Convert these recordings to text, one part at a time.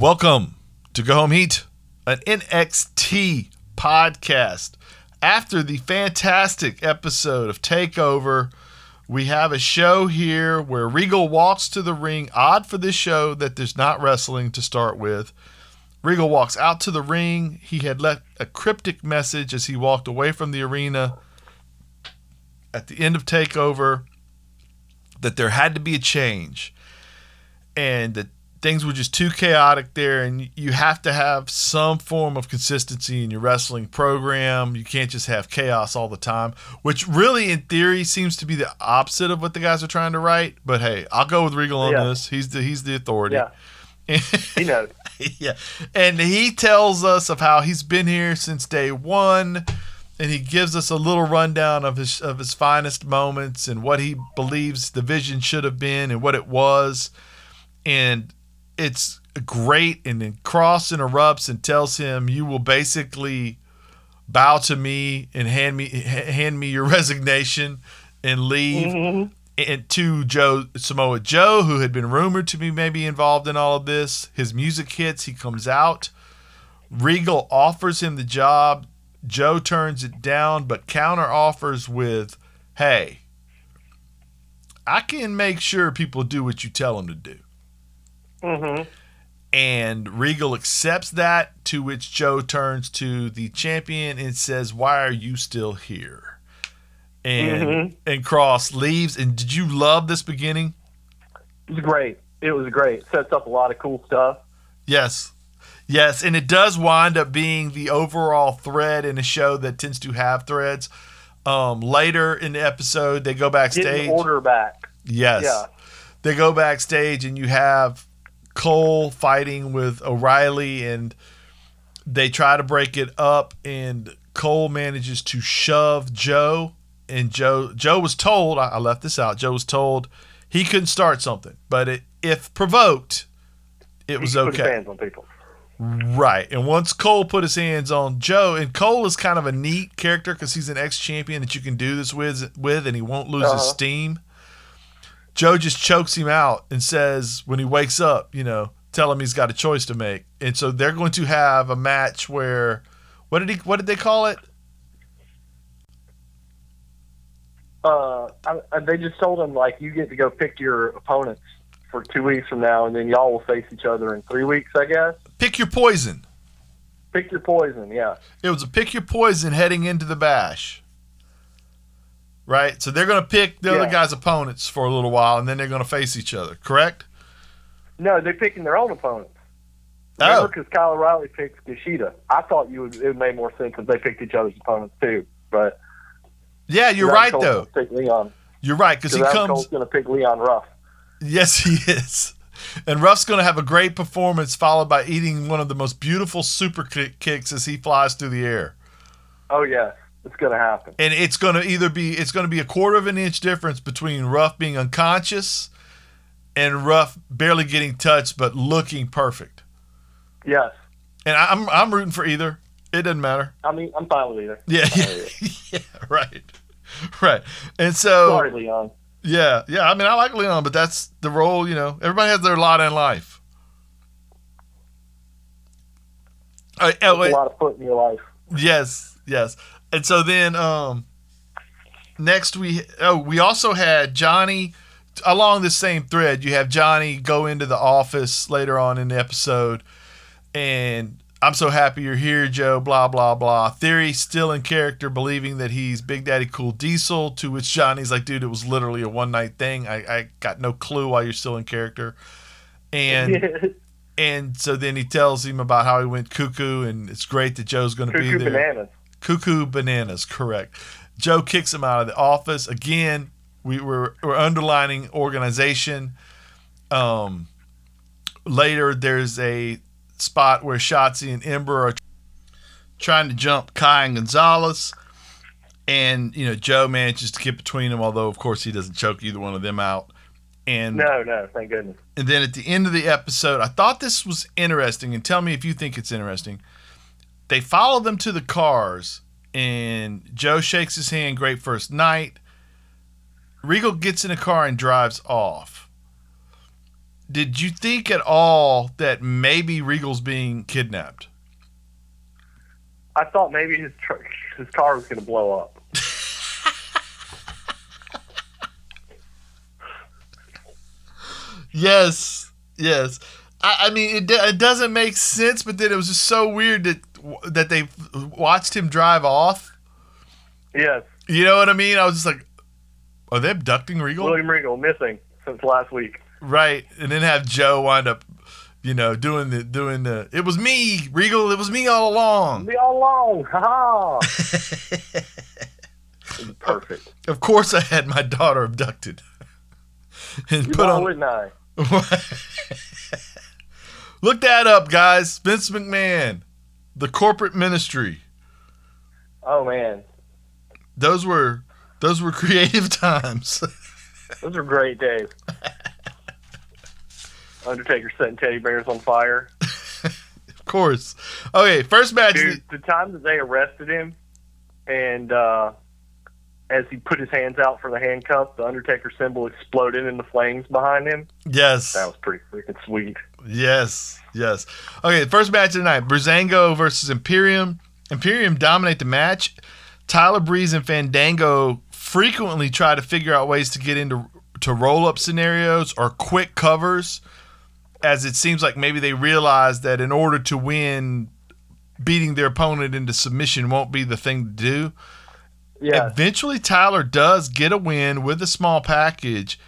Welcome to Go Home Heat, an NXT podcast. After the fantastic episode of Takeover, we have a show here where Regal walks to the ring. Odd for this show that there's not wrestling to start with. Regal walks out to the ring. He had left a cryptic message as he walked away from the arena at the end of Takeover that there had to be a change and that things were just too chaotic there and you have to have some form of consistency in your wrestling program you can't just have chaos all the time which really in theory seems to be the opposite of what the guys are trying to write but hey i'll go with regal on Yeah. this he's the he's the authority Yeah, he knows. yeah. And he tells us of how he's been here since day one. And he gives us a little rundown of his of his finest moments and what he believes the vision should have been and what it was. And it's great. And then Kross interrupts and tells him, "You will basically bow to me and hand me hand me your resignation and leave." Mm-hmm. and to Joe Samoa Joe, who had been rumored to be maybe involved in all of this. His music hits, he comes out. Regal offers him the job. Joe turns it down, but counter offers with, "Hey, I can make sure people do what you tell them to do." Hmm And Regal accepts that, to which Joe turns to the champion and says, Why are you still here? And Mhm. and Kross leaves. And did you love this beginning? It was great. It was great. Sets up a lot of cool stuff. Yes. Yes. And it does wind up being the overall thread in a show that tends to have threads. Um, later in the episode, they go backstage. Getting order back. Yes. Yeah. They go backstage and you have Cole fighting with O'Reilly and they try to break it up and Cole manages to shove Joe and Joe Joe was told I I left this out. Joe was told he couldn't start something, but it, if provoked, it was He put his okay. hands on people. Right. And once Cole put his hands on Joe, and Cole is kind of a neat character because he's an ex champion that you can do this with, with, and he won't lose his Uh-huh. steam. Joe just chokes him out and says, when he wakes up, you know, tell him he's got a choice to make. And so they're going to have a match where, what did he, what did they call it? Uh, I, I, they just told him like you get to go pick your opponents for two weeks from now, and then y'all will face each other in three weeks. I guess. Pick your poison. Pick your poison. Yeah. It was a pick your poison heading into the bash. Right? So they're going to pick the other guy's opponents for a little while, and then they're going to face each other, correct? No, they're picking their own opponents. Oh. Remember, because Kyle O'Reilly picked Kushida. I thought you would. It made more sense if they picked each other's opponents too. But Yeah, you're right though. Pick Leon. You're right because he Adam comes. Cole's going to pick Leon Ruff. Yes, he is. And Ruff's going to have a great performance, followed by eating one of the most beautiful super kick- kicks as he flies through the air. Oh yes, it's going to happen. And it's going to either be it's going to be a quarter of an inch difference between Ruff being unconscious and Ruff barely getting touched but looking perfect. Yes. And I- I'm I'm rooting for either. It doesn't matter. I mean, I'm fine with either. Yeah, yeah, yeah, right, right. And so Sorry, Leon. yeah, yeah. I mean, I like Leon, but that's the role. You know, everybody has their lot in life. Uh, oh, a lot of foot in your life. Yes, yes. And so then um next we oh we also had Johnny along the same thread. You have Johnny go into the office later on in the episode and I'm so happy you're here, Joe, blah blah blah. Theory still in character believing that he's Big Daddy Cool Diesel, to which Johnny's like, dude, it was literally a one night thing. I, I got no clue why you're still in character. And and so then he tells him about how he went cuckoo and it's great that Joe's gonna be Cuckoo there. bananas. Cuckoo bananas, correct. Joe kicks him out of the office. Again, we were we're underlining organization. Um, later, there's a spot where Shotzi and Ember are trying to jump Kai and Gonzalez. And, you know, Joe manages to get between them, although, of course, he doesn't choke either one of them out. And No, no, thank goodness. and then at the end of the episode, I thought this was interesting, and tell me if you think it's interesting. They follow them to the cars, and Joe shakes his hand, great first night. Regal gets in a car and drives off. did you think at all that maybe Regal's being kidnapped? I thought maybe his tr- his car was going to blow up. Yes, yes. I, I mean, it, it doesn't make sense, but then it was just so weird that that they watched him drive off. Yes, You know what I mean? I was just like, are they abducting Regal? William Regal missing since last week. Right, and then have Joe wind up, you know, doing the doing the. It was me, Regal. It was me all along. Be all along, ha ha. Perfect. Of course, I had my daughter abducted and You put on. wouldn't I? Look that up, guys. Vince McMahon, the corporate ministry. Oh man, Those were those were creative times. those are great days. Undertaker setting teddy bears on fire. of course. Okay, first match. Dude, the time that they arrested him, and uh, as he put his hands out for the handcuff, the Undertaker symbol exploded in the flames behind him. Yes. That was pretty freaking sweet. Yes, yes. Okay, first match of the night: Breezango versus Imperium. Imperium dominate the match. Tyler Breeze and Fandango frequently try to figure out ways to get into to roll up scenarios or quick covers, as it seems like maybe they realize that in order to win, beating their opponent into submission won't be the thing to do. Yeah, Eventually, Tyler does get a win with a small package.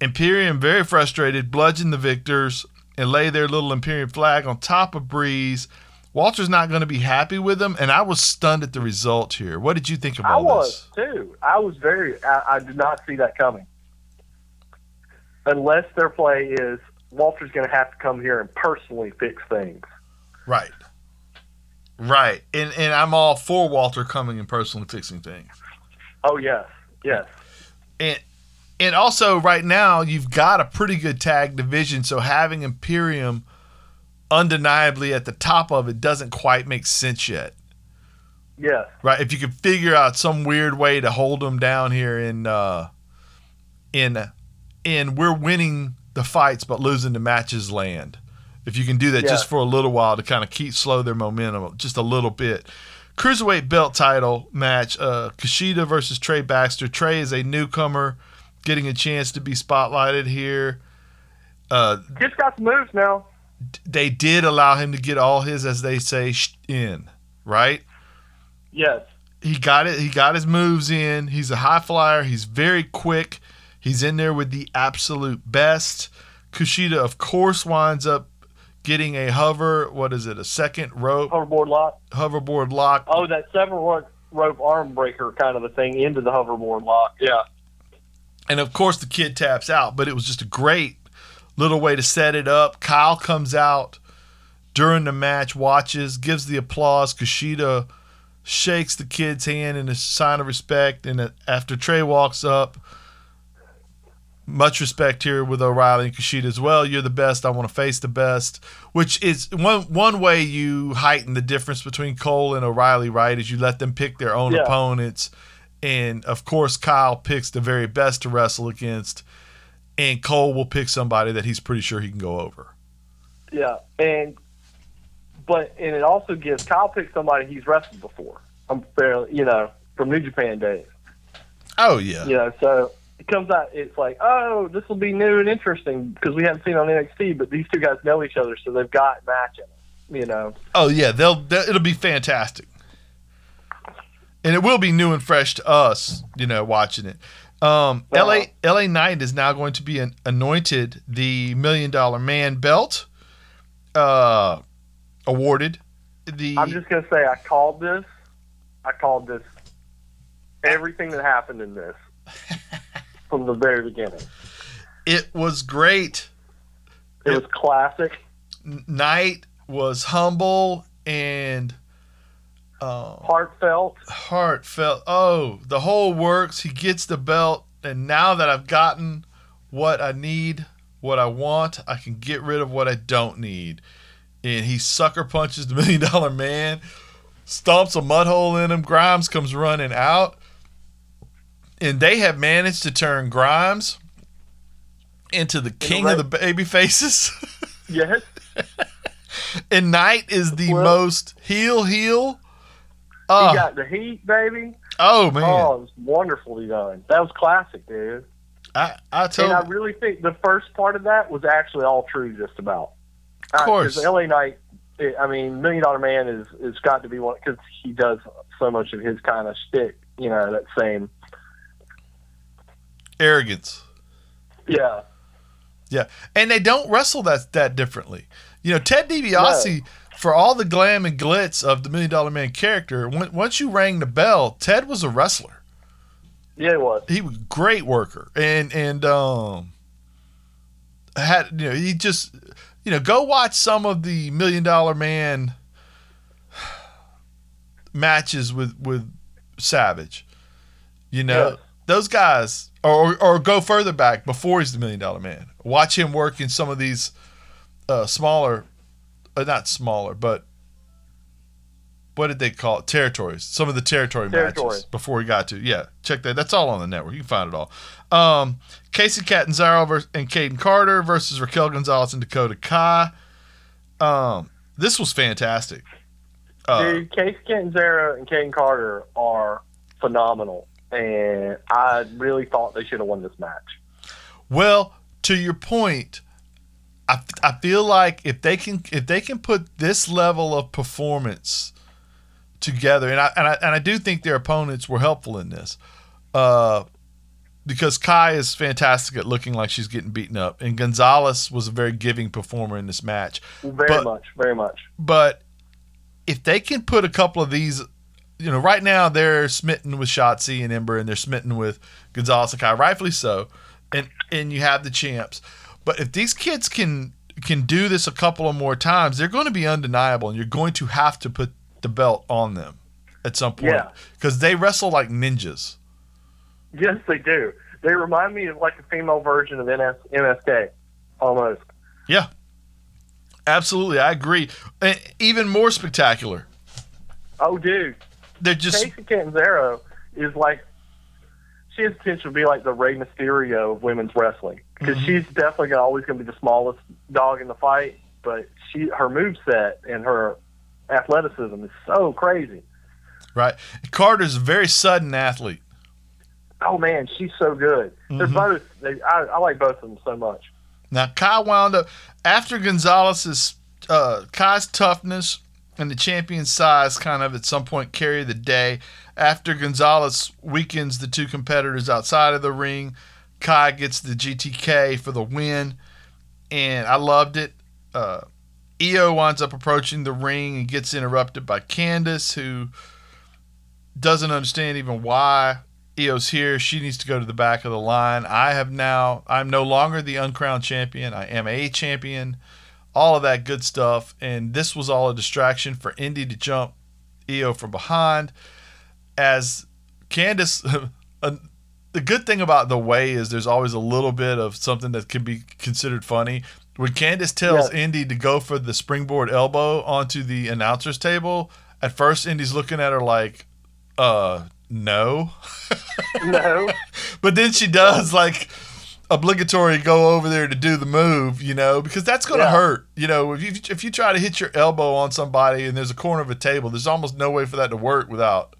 Imperium, very frustrated, bludgeon the victors and lay their little Imperial flag on top of Breeze. Walter's not going to be happy with them, and I was stunned at the result here. What did you think of I all was this? too. I was very. I, I did not see that coming. Unless their play is Walter's going to have to come here and personally fix things. Right. Right. And and I'm all for Walter coming and personally fixing things. Oh yes, yes, And and also right now you've got a pretty good tag division, so having Imperium undeniably at the top of it doesn't quite make sense yet. Yeah. Right? If you could figure out some weird way to hold them down here in uh in in we're winning the fights but losing the matches land. If you can do that Yeah. just for a little while to kind of keep slow their momentum just a little bit. Cruiserweight belt title match, uh Kushida versus Trey Baxter. Trey is a newcomer getting a chance to be spotlighted here. Uh Just got some moves now. they did allow him to get all his as they say sh- in, right? Yes, he got it. He got his moves in. He's a high flyer. He's very quick. He's in there with the absolute best. Kushida, of course, winds up getting a hover. What is it? A second rope hoverboard lock. hoverboard lock. Oh, that seven rope rope arm breaker kind of a thing into the hoverboard lock. Yeah, And of course, the kid taps out. But it was just a great little way to set it up. Kyle comes out during the match, watches, gives the applause. Kushida shakes the kid's hand in a sign of respect. And after Trey walks up, much respect here with O'Reilly and Kushida as well. You're the best. I want to face the best, which is one one way you heighten the difference between Cole and O'Reilly. Right, is you let them pick their own Yeah. opponents, and of course Kyle picks the very best to wrestle against, and Cole will pick somebody that he's pretty sure he can go over. yeah, and but and it also gives Kyle pick somebody he's wrestled before. I'm fairly, you know, from New Japan days. Oh yeah, You know, so it comes out. It's like, oh, this will be new and interesting because we haven't seen on NXT, but these two guys know each other, so they've got matching. You know, oh yeah. They'll, they'll it'll be fantastic, and it will be new and fresh to us. You know, watching it. Um. LA LA Knight is now going to be an, anointed the Million Dollar Man belt, uh, awarded. The I'm just gonna say I called this. I called this everything that happened in this from the very beginning. it was great. It Yep. was classic. Knight was humble and uh, heartfelt. heartfelt. Oh, the whole works. He gets the belt, and now that I've gotten what I need, what I want, I can get rid of what I don't need. And he sucker punches the million dollar man, stomps a mud hole in him. Grimes comes running out, and they have managed to turn Grimes into the king of the baby faces. Yes. and Knight is the Well- most heel heel. He Oh, got the heat, baby. oh man, Oh, it was wonderfully done. That was classic, dude. I I told and I really think the first part of that was actually all true, just about. Of uh, course. Because LA Knight, I mean, Million Dollar Man is is got to be one because he does so much of his kind of shtick. You know, that same. arrogance. Yeah. Yeah, and they don't wrestle that that differently. You know, Ted DiBiase, for all the glam and glitz of the Million Dollar Man character, when, once you rang the bell, Ted was a wrestler. Yeah, he was. He was a great worker, and and um, had you know he just you know go watch some of the Million Dollar Man matches with with Savage. You know Yes. those guys, or or go further back before he's the Million Dollar Man. Watch him work in some of these uh, smaller, uh, not smaller, but what did they call it? Territories. Some of the territory Territory. matches before he got to. Yeah, check that. That's all on the network. You can find it all. Um, Kacy Catanzaro vers- and Kayden Carter versus Raquel Gonzalez and Dakota Kai. Um, this was fantastic. Uh, Dude, Case Catanzaro and Kayden Carter are phenomenal, and I really thought they should have won this match. Well, to your point, I, I feel like if they can if they can put this level of performance together, and I and I, and I do think their opponents were helpful in this, uh, because Kai is fantastic at looking like she's getting beaten up, and Gonzalez was a very giving performer in this match. Very But- much, very much. But if they can put a couple of these, you know, right now they're smitten with Shotzi and Ember, and they're smitten with Gonzalez and Kai, rightfully so, and and you have the champs. But if these kids can can do this a couple of more times, they're going to be undeniable, and you're going to have to put the belt on them at some point Yeah. because they wrestle like ninjas. Yes, they do. They remind me of like a female version of NS, MSK, almost. Yeah, absolutely, I agree. And even more spectacular. Oh, dude, They're just Kacy Catanzaro is like she has potential to be like the Rey Mysterio of women's wrestling because Mhm. she's definitely gonna, always going to be the smallest dog in the fight, but she her move set and her athleticism is so crazy. right. Carter's a very sudden athlete. Oh man, she's so good. They're Mhm. both. They, I, I like both of them so much. Now Kai wound up after Gonzalez's uh, Kai's toughness and the champion size kind of at some point carry the day. After Gonzalez weakens the two competitors outside of the ring, Kai gets the GTK for the win, and I loved it. Uh, Io winds up approaching the ring and gets interrupted by Candice, who doesn't understand even why Io's here. She needs to go to the back of the line. I have now, I'm no longer the uncrowned champion. I am a champion. All of that good stuff. And this was all a distraction for Indi to jump Io from behind. As Candice, uh, the good thing about the way is there's always a little bit of something that can be considered funny. When Candice tells Yeah. Indi to go for the springboard elbow onto the announcer's table, at first Indi's looking at her like, uh, no. No, But then she does like obligatory go over there to do the move, you know, because that's going to Yeah. hurt. You know, if you if you try to hit your elbow on somebody and there's a corner of a table, there's almost no way for that to work without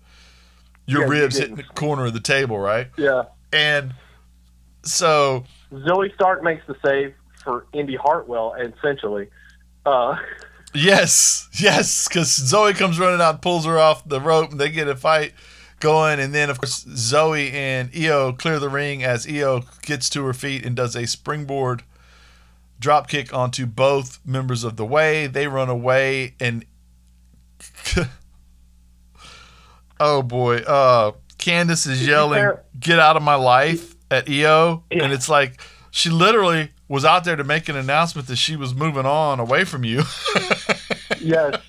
your Yeah, ribs hitting the corner of the table, right? yeah. And so Zoey Stark makes the save for Indi Hartwell, essentially. Uh, Yes, yes, because Zoey comes running out, pulls her off the rope, and they get a fight going. And then, of course, Zoey and Io clear the ring as Io gets to her feet and does a springboard drop kick onto both members of the way. They run away, and oh boy, uh, Candice is yelling, "Get out of my life!" at Io, Yeah. and it's like she literally was out there to make an announcement that she was moving on away from you. yes,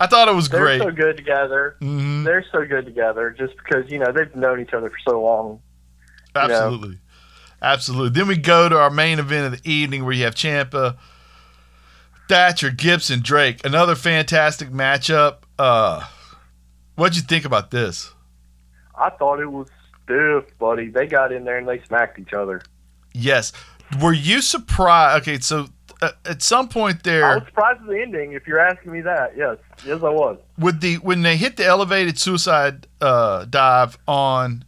I thought it was great. they're so good together. Mhm. They're so good together just because you know they've known each other for so long. know. Absolutely. Absolutely. Then we go to our main event of the evening where you have Ciampa, Thatcher, Gibson, Drake. Another fantastic matchup. Uh what'd you think about this? I thought it was stiff, buddy. They got in there and they smacked each other. Yes. Were you surprised? Okay, so uh, at some point there, I was surprised at the ending. If you're asking me that, yes, yes, I was. with the when they hit the elevated suicide uh, dive on,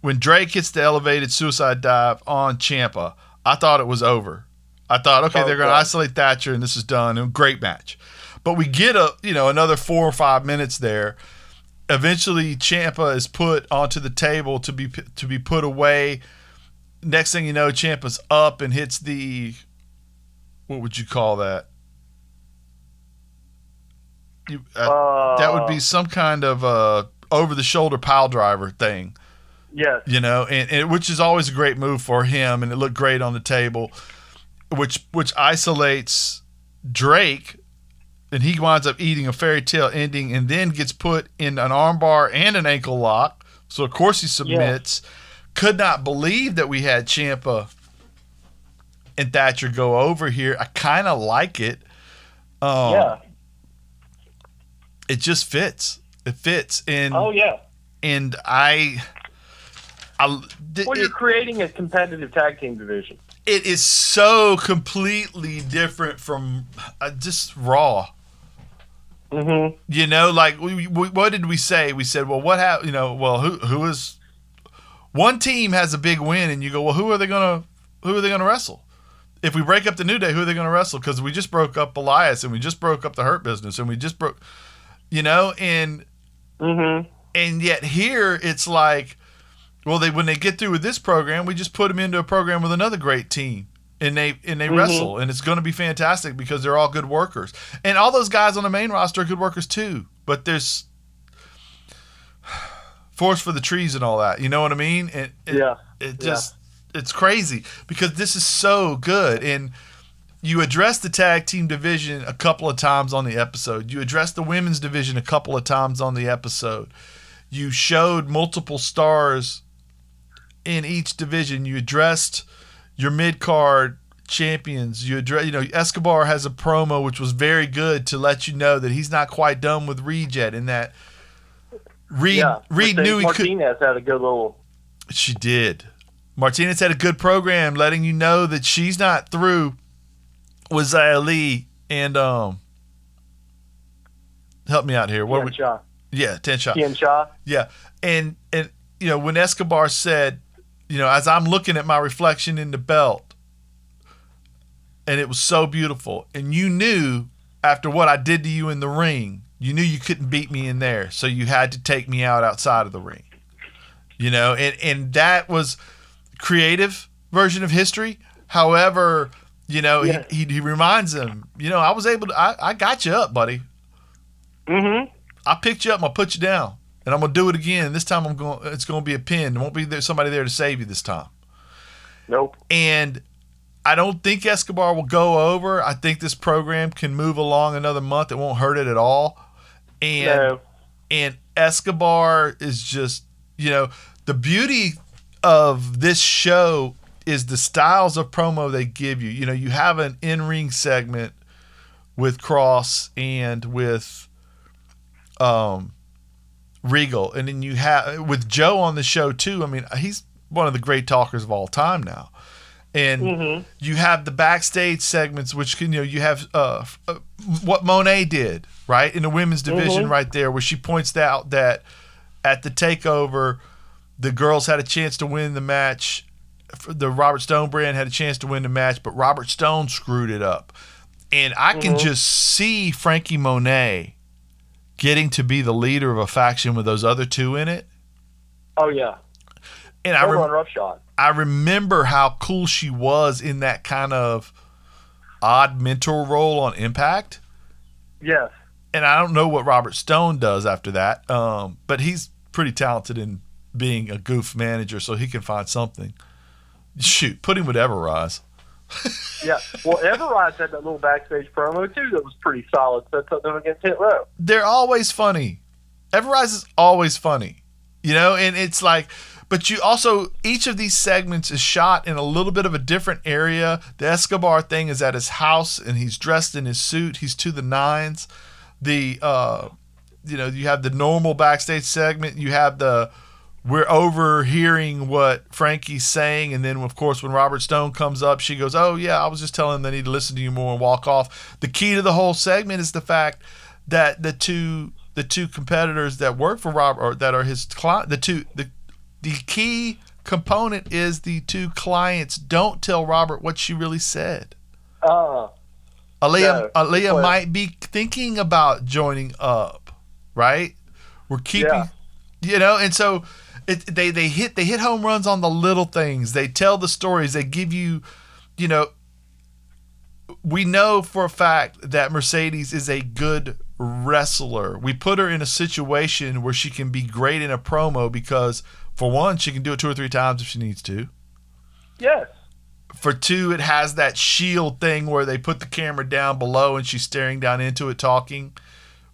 when Drake hits the elevated suicide dive on Ciampa, I thought it was over. I thought, okay, they're going to isolate Thatcher and this is done. And great match. But we get a you know another four or five minutes there. Eventually, Ciampa is put onto the table to be to be put away. Next thing you know, Ciampa's up and hits the what would you call that? You, uh, Uh, that would be some kind of uh, over the shoulder pile driver thing, yes. you know, and, and which is always a great move for him, and it looked great on the table, which which isolates Drake, and he winds up eating a fairy tale ending, and then gets put in an armbar and an ankle lock. So of course he submits. Could not believe that we had Ciampa and Thatcher go over here. I kind of like it. Um, yeah. it just fits. It fits, and Oh yeah. and I, I th- Well, you're it, creating a competitive tag team division. it is so completely different from uh, just Raw. Mm-hmm. You know, like we, we, what did we say? We said, well, what happened? You know, well, who who is one team has a big win, and you go, well, who are they gonna who are they gonna wrestle? If we break up the New Day, who are they gonna wrestle? Because we just broke up Elias, and we just broke up the Hurt Business, and we just broke, you know, and Mm-hmm. and yet here it's like well they when they get through with this program we just put them into a program with another great team and they and they Mhm. wrestle and it's going to be fantastic because they're all good workers. And all those guys on the main roster are good workers too but there's force for the trees and all that you know what i mean? And it, Yeah. it just it's crazy because this is so good and you address the tag team division a couple of times on the episode. You address the women's division a couple of times on the episode. You showed multiple stars in each division. You addressed your mid-card champions you address you know escobar has a promo which was very good to let you know that he's not quite done with reed yet and that reed yeah. reed knew he could Martinez had a good little. she did. Martinez had a good program letting you know that she's not through with Xia Li and um help me out here. What Tien we, Shaw. yeah, ten shot. Tian Sha. Yeah. And and you know, when Escobar said, you know, as I'm looking at my reflection in the belt, and it was so beautiful, and you knew after what I did to you in the ring, you knew you couldn't beat me in there, so you had to take me out outside of the ring. You know, and and that was creative version of history. However, you know, Yeah. he, he he reminds him, you know, I was able to I, I got you up, buddy. Mm-hmm. I picked you up. I'm gonna put you down, and I'm gonna do it again. This time, I'm going. It's gonna be a pin. There won't be there somebody there to save you this time. Nope. And I don't think Escobar will go over. I think this program can move along another month. It won't hurt it at all. And no. and Escobar is just you know the beauty of this show is the styles of promo they give you. You know, you have an in-ring segment with Kross and with um Regal, and then you have with Joe on the show too. I mean, he's one of the great talkers of all time now. And Mm-hmm. you have the backstage segments, which can you know you have uh, uh, what Monet did right in the women's division Mhm. right there, where she points out that at the takeover, the girls had a chance to win the match. The Robert Stone brand had a chance to win the match, but Robert Stone screwed it up. And I can Mhm. just see Franky Monet getting to be the leader of a faction with those other two in it. Oh yeah. And I rem-. I remember how cool she was in that kind of odd mentor role on Impact. Yes. And I don't know what Robert Stone does after that, um, but he's pretty talented in being a goof manager, so he can find something. Shoot, put him with Ever-Rise. Yeah. Well, Ever-Rise had that little backstage promo too that was pretty solid. Something against Hit Row. They're always funny. Ever-Rise is always funny, you know, and it's like, but you also each of these segments is shot in a little bit of a different area. The Escobar thing is at his house, and he's dressed in his suit. He's to the nines. The uh, you know, you have the normal backstage segment. You have the we're overhearing what Franky's saying, and then of course when Robert Stone comes up, she goes, "Oh yeah, I was just telling them they need to listen to you more and walk off." The key to the whole segment is the fact that the two the two competitors that work for Robert or that are his client, the two the the key component is the two clients don't tell Robert what she really said. Uh, Aliyah, No, Aliyah might be thinking about joining up, right? We're keeping, Yeah. you know, and so it, they they hit they hit home runs on the little things. They tell the stories. They give you, you know, we know for a fact that Mercedes is a good wrestler. We put her in a situation where she can be great in a promo because, for one, she can do it two or three times if she needs to yes. for two, it has that shield thing where they put the camera down below and she's staring down into it talking,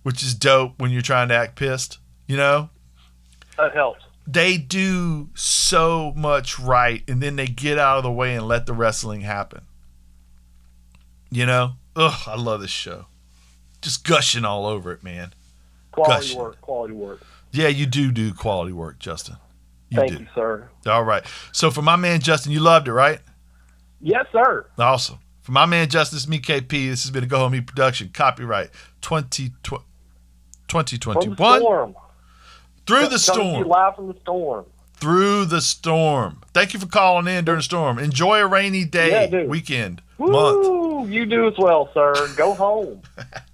which is dope when you're trying to act pissed. You know, That helps. They do so much right, and then they get out of the way and let the wrestling happen. You know, ugh, I love this show. Just gushing all over it, man. Quality Gushing. work. Quality work. Yeah, you do do quality work, Justin. You Thank do. you, sir. All right. So for my man Justin, you loved it, right? Yes, sir. Awesome. For my man Justice, me KP, this has been a Go Home Heat production. Copyright 20, From 2021. Through the storm. Live from the storm. Through the storm. Thank you for calling in during the storm. Enjoy a rainy day, Yeah, weekend, month. You do as well, sir. Go home.